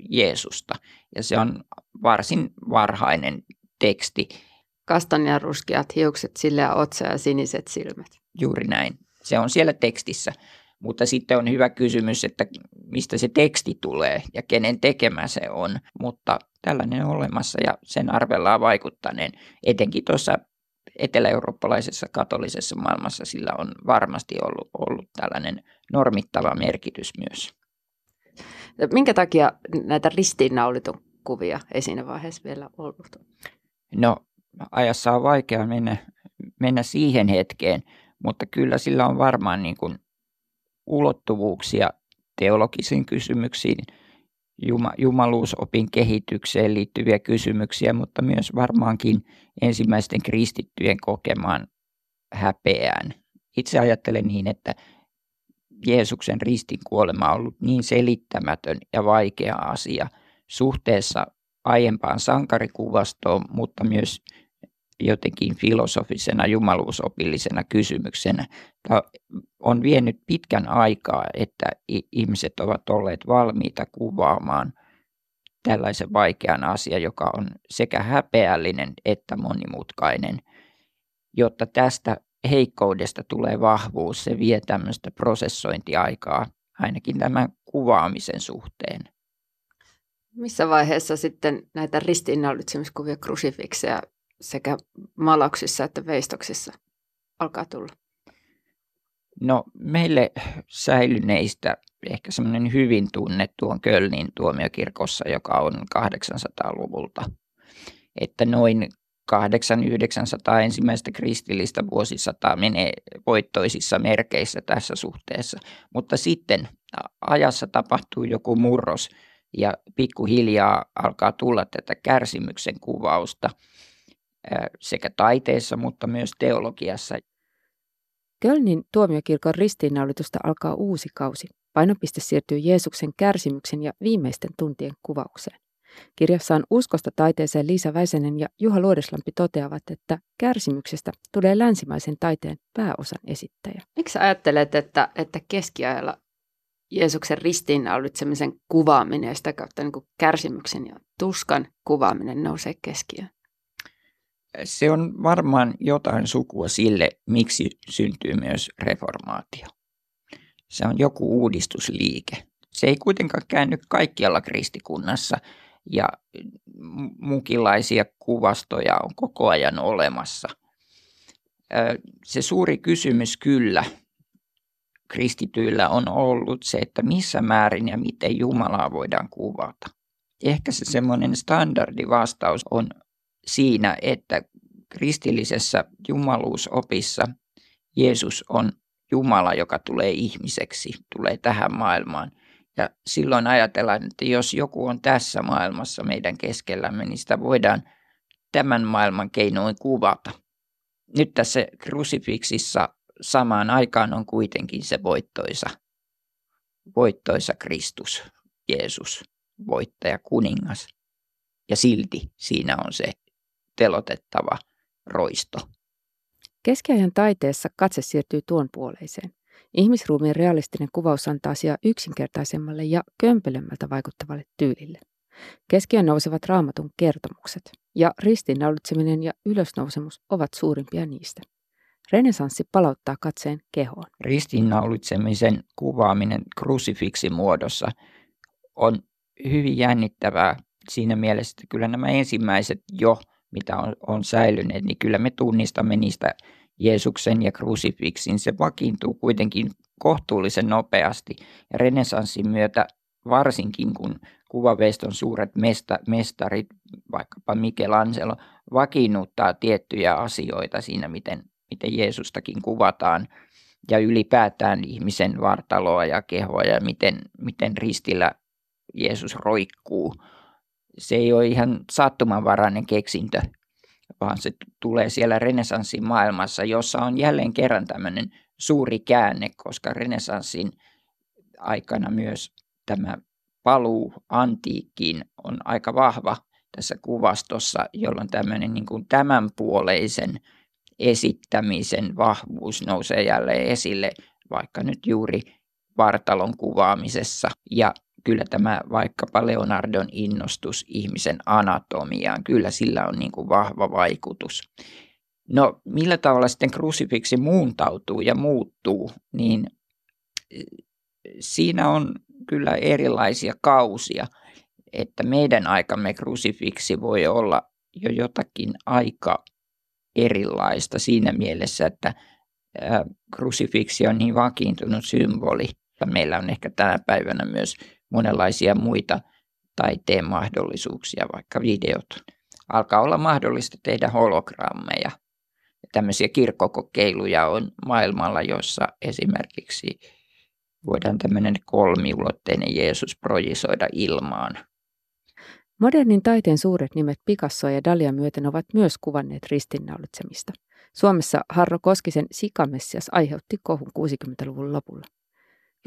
K: Jeesusta ja se on varsin varhainen teksti.
J: ruskeat hiukset, sillä otsa ja siniset silmät.
K: Juuri näin. Se on siellä tekstissä. Mutta sitten on hyvä kysymys, että mistä se teksti tulee ja kenen tekemä se on. Mutta tällainen on olemassa ja sen arvellaan vaikuttaneen. Etenkin tuossa etelä-eurooppalaisessa katolisessa maailmassa sillä on varmasti ollut, ollut tällainen normittava merkitys myös.
J: Minkä takia näitä ristiinnaulitun kuvia ei siinä vaiheessa vielä ollut?
K: No ajassa on vaikea mennä mennä siihen hetkeen, mutta kyllä sillä on varmaan niin kuin ulottuvuuksia teologisiin kysymyksiin, jumaluusopin kehitykseen liittyviä kysymyksiä, mutta myös varmaankin ensimmäisten kristittyjen kokemaan häpeään. Itse ajattelen niin, että Jeesuksen ristin kuolema on ollut niin selittämätön ja vaikea asia suhteessa aiempaan sankarikuvastoon, mutta myös jotenkin filosofisena, jumaluusopillisena kysymyksenä. Tämä on vienyt pitkän aikaa, että ihmiset ovat olleet valmiita kuvaamaan tällaisen vaikean asian, joka on sekä häpeällinen että monimutkainen. Jotta tästä heikkoudesta tulee vahvuus, se vie tämmöistä prosessointiaikaa ainakin tämän kuvaamisen suhteen.
J: Missä vaiheessa sitten näitä ristiinnaulitsemiskuvia krusifikseja sekä malauksissa että veistoksissa alkaa tulla?
K: No meille säilyneistä ehkä semmoinen hyvin tunnettu on Kölnin tuomiokirkossa, joka on 800-luvulta. Että noin 800-900 ensimmäistä kristillistä vuosisataa menee voittoisissa merkeissä tässä suhteessa. Mutta sitten ajassa tapahtuu joku murros ja pikkuhiljaa alkaa tulla tätä kärsimyksen kuvausta – sekä taiteessa, mutta myös teologiassa.
J: Kölnin tuomiokirkon ristiinnaulitusta alkaa uusi kausi. Painopiste siirtyy Jeesuksen kärsimyksen ja viimeisten tuntien kuvaukseen. Kirjassaan Uskosta taiteeseen Liisa Väisänen ja Juha Luodeslampi toteavat, että kärsimyksestä tulee länsimaisen taiteen pääosan esittäjä.
L: Miksi ajattelet, että, että keskiajalla Jeesuksen ristiinnaulitsemisen kuvaaminen ja sitä kautta niin kärsimyksen ja tuskan kuvaaminen nousee keskiöön?
K: Se on varmaan jotain sukua sille, miksi syntyy myös reformaatio. Se on joku uudistusliike. Se ei kuitenkaan käänny kaikkialla kristikunnassa ja mukilaisia kuvastoja on koko ajan olemassa. Se suuri kysymys kyllä kristityillä on ollut se, että missä määrin ja miten Jumalaa voidaan kuvata. Ehkä se semmoinen standardivastaus on siinä, että kristillisessä jumaluusopissa Jeesus on Jumala, joka tulee ihmiseksi, tulee tähän maailmaan. Ja silloin ajatellaan, että jos joku on tässä maailmassa meidän keskellämme, niin sitä voidaan tämän maailman keinoin kuvata. Nyt tässä krusifiksissa samaan aikaan on kuitenkin se voittoisa, voittoisa Kristus, Jeesus, voittaja, kuningas. Ja silti siinä on se telotettava roisto.
J: Keskiajan taiteessa katse siirtyy tuon puoleiseen. Ihmisruumiin realistinen kuvaus antaa asiaa yksinkertaisemmalle ja kömpelömmältä vaikuttavalle tyylille. Keskiön nousevat raamatun kertomukset, ja ristiinnaulitseminen ja ylösnousemus ovat suurimpia niistä. Renesanssi palauttaa katseen kehoon.
K: Ristiinnaulitsemisen kuvaaminen krusifiksi muodossa on hyvin jännittävää siinä mielessä, että kyllä nämä ensimmäiset jo mitä on, on säilyneet, niin kyllä me tunnistamme niistä Jeesuksen ja krusifiksin. Se vakiintuu kuitenkin kohtuullisen nopeasti. Ja renesanssin myötä varsinkin, kun kuvaveiston suuret mesta, mestarit, vaikkapa Michelangelo, vakiinnuttaa tiettyjä asioita siinä, miten, miten Jeesustakin kuvataan ja ylipäätään ihmisen vartaloa ja kehoa ja miten, miten ristillä Jeesus roikkuu – se ei ole ihan sattumanvarainen keksintö, vaan se tulee siellä renesanssin maailmassa, jossa on jälleen kerran tämmöinen suuri käänne, koska renesanssin aikana myös tämä paluu antiikkiin on aika vahva tässä kuvastossa, jolloin tämmöinen niin kuin tämänpuoleisen esittämisen vahvuus nousee jälleen esille, vaikka nyt juuri vartalon kuvaamisessa. Ja kyllä tämä vaikkapa Leonardon innostus ihmisen anatomiaan, kyllä sillä on niin kuin vahva vaikutus. No millä tavalla sitten krusifiksi muuntautuu ja muuttuu, niin eh, siinä on kyllä erilaisia kausia, että meidän aikamme krusifiksi voi olla jo jotakin aika erilaista siinä mielessä, että krusifiksi on niin vakiintunut symboli. Meillä on ehkä tänä päivänä myös monenlaisia muita taiteen mahdollisuuksia, vaikka videot. Alkaa olla mahdollista tehdä hologrammeja. Ja tämmöisiä kirkkokokeiluja on maailmalla, jossa esimerkiksi voidaan tämmöinen kolmiulotteinen Jeesus projisoida ilmaan.
J: Modernin taiteen suuret nimet Picasso ja Dalia myöten ovat myös kuvanneet ristinnaulitsemista. Suomessa Harro Koskisen Sikamessias aiheutti kohun 60-luvun lopulla.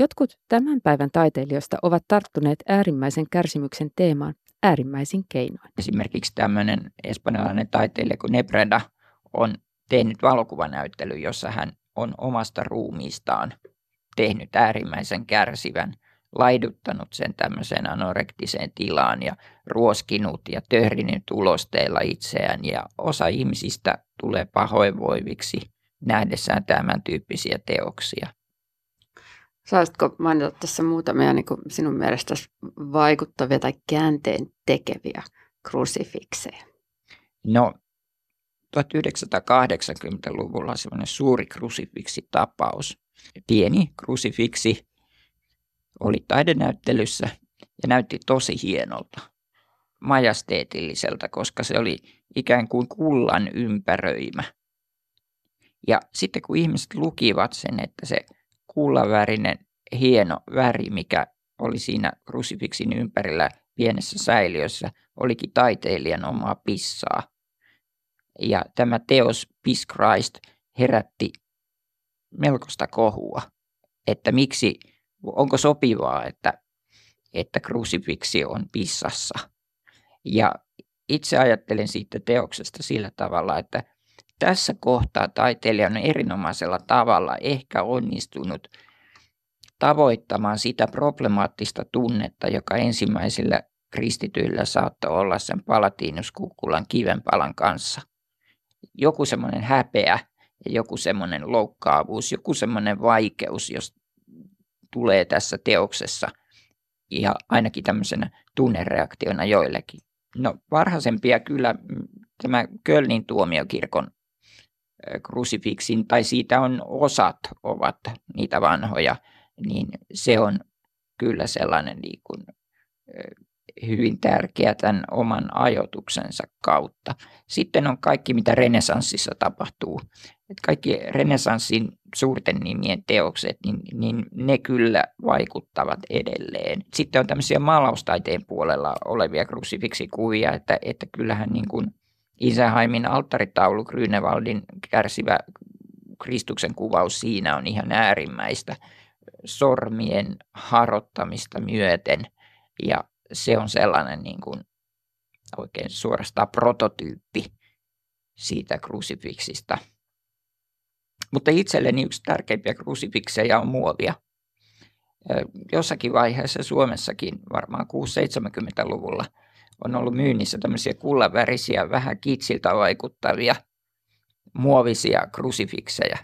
J: Jotkut tämän päivän taiteilijoista ovat tarttuneet äärimmäisen kärsimyksen teemaan äärimmäisin keinoin.
K: Esimerkiksi tämmöinen espanjalainen taiteilija kuin Nebreda on tehnyt valokuvanäyttely, jossa hän on omasta ruumiistaan tehnyt äärimmäisen kärsivän, laiduttanut sen tämmöiseen anorektiseen tilaan ja ruoskinut ja töhrinyt ulosteilla itseään. Ja osa ihmisistä tulee pahoinvoiviksi nähdessään tämän tyyppisiä teoksia.
L: Saisitko mainita tässä muutamia niin sinun mielestä vaikuttavia tai käänteen tekeviä krusifikseja?
K: No 1980-luvulla semmoinen suuri krusifiksi-tapaus. Pieni krusifiksi oli taidenäyttelyssä ja näytti tosi hienolta, majasteetilliselta, koska se oli ikään kuin kullan ympäröimä. Ja sitten kun ihmiset lukivat sen, että se kullavärinen hieno väri, mikä oli siinä krusifiksin ympärillä pienessä säiliössä, olikin taiteilijan omaa pissaa. Ja tämä teos Peace Christ herätti melkoista kohua, että miksi, onko sopivaa, että, että krusifiksi on pissassa. Ja itse ajattelen siitä teoksesta sillä tavalla, että tässä kohtaa taiteilija on erinomaisella tavalla ehkä onnistunut tavoittamaan sitä problemaattista tunnetta, joka ensimmäisillä kristityillä saattoi olla sen palatiinuskukkulan kivenpalan kanssa. Joku semmoinen häpeä ja joku semmoinen loukkaavuus, joku semmoinen vaikeus, jos tulee tässä teoksessa ja ainakin tämmöisenä tunnereaktiona joillekin. No varhaisempia kyllä tämä Kölnin tuomiokirkon krusifiksin, tai siitä on osat ovat niitä vanhoja, niin se on kyllä sellainen niin kuin, hyvin tärkeä tämän oman ajotuksensa kautta. Sitten on kaikki, mitä renesanssissa tapahtuu. Että kaikki renesanssin suurten nimien teokset, niin, niin ne kyllä vaikuttavat edelleen. Sitten on tämmöisiä maalaustaiteen puolella olevia krusifiksikuvia, että, että kyllähän niin kuin Isähaimin alttaritaulu Grünewaldin kärsivä Kristuksen kuvaus siinä on ihan äärimmäistä sormien harottamista myöten ja se on sellainen niin kuin oikein suorastaan prototyyppi siitä krusifiksista. Mutta itselleni yksi tärkeimpiä krusifiksejä on muovia. Jossakin vaiheessa Suomessakin, varmaan 6-70-luvulla, on ollut myynnissä tämmöisiä kullavärisiä, vähän kitsiltä vaikuttavia muovisia krusifiksejä.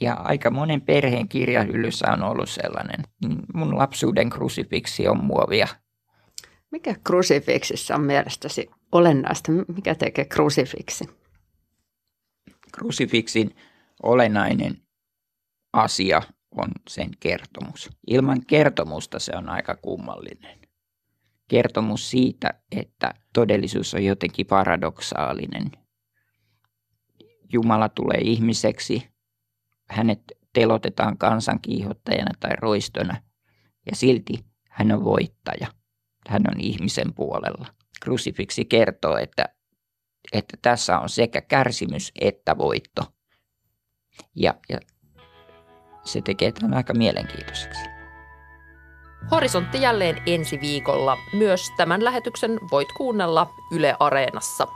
K: Ja aika monen perheen kirjahyllyssä on ollut sellainen. Mun lapsuuden krusifiksi on muovia.
L: Mikä krusifiksissa on mielestäsi olennaista? Mikä tekee krusifiksi?
K: Krusifiksin olennainen asia on sen kertomus. Ilman kertomusta se on aika kummallinen kertomus siitä, että todellisuus on jotenkin paradoksaalinen. Jumala tulee ihmiseksi, hänet telotetaan kansankiihottajana tai roistona ja silti hän on voittaja. Hän on ihmisen puolella. Krusifiksi kertoo, että, että tässä on sekä kärsimys että voitto. Ja, ja se tekee tämän aika mielenkiintoiseksi.
F: Horisontti jälleen ensi viikolla. Myös tämän lähetyksen voit kuunnella Yle Areenassa.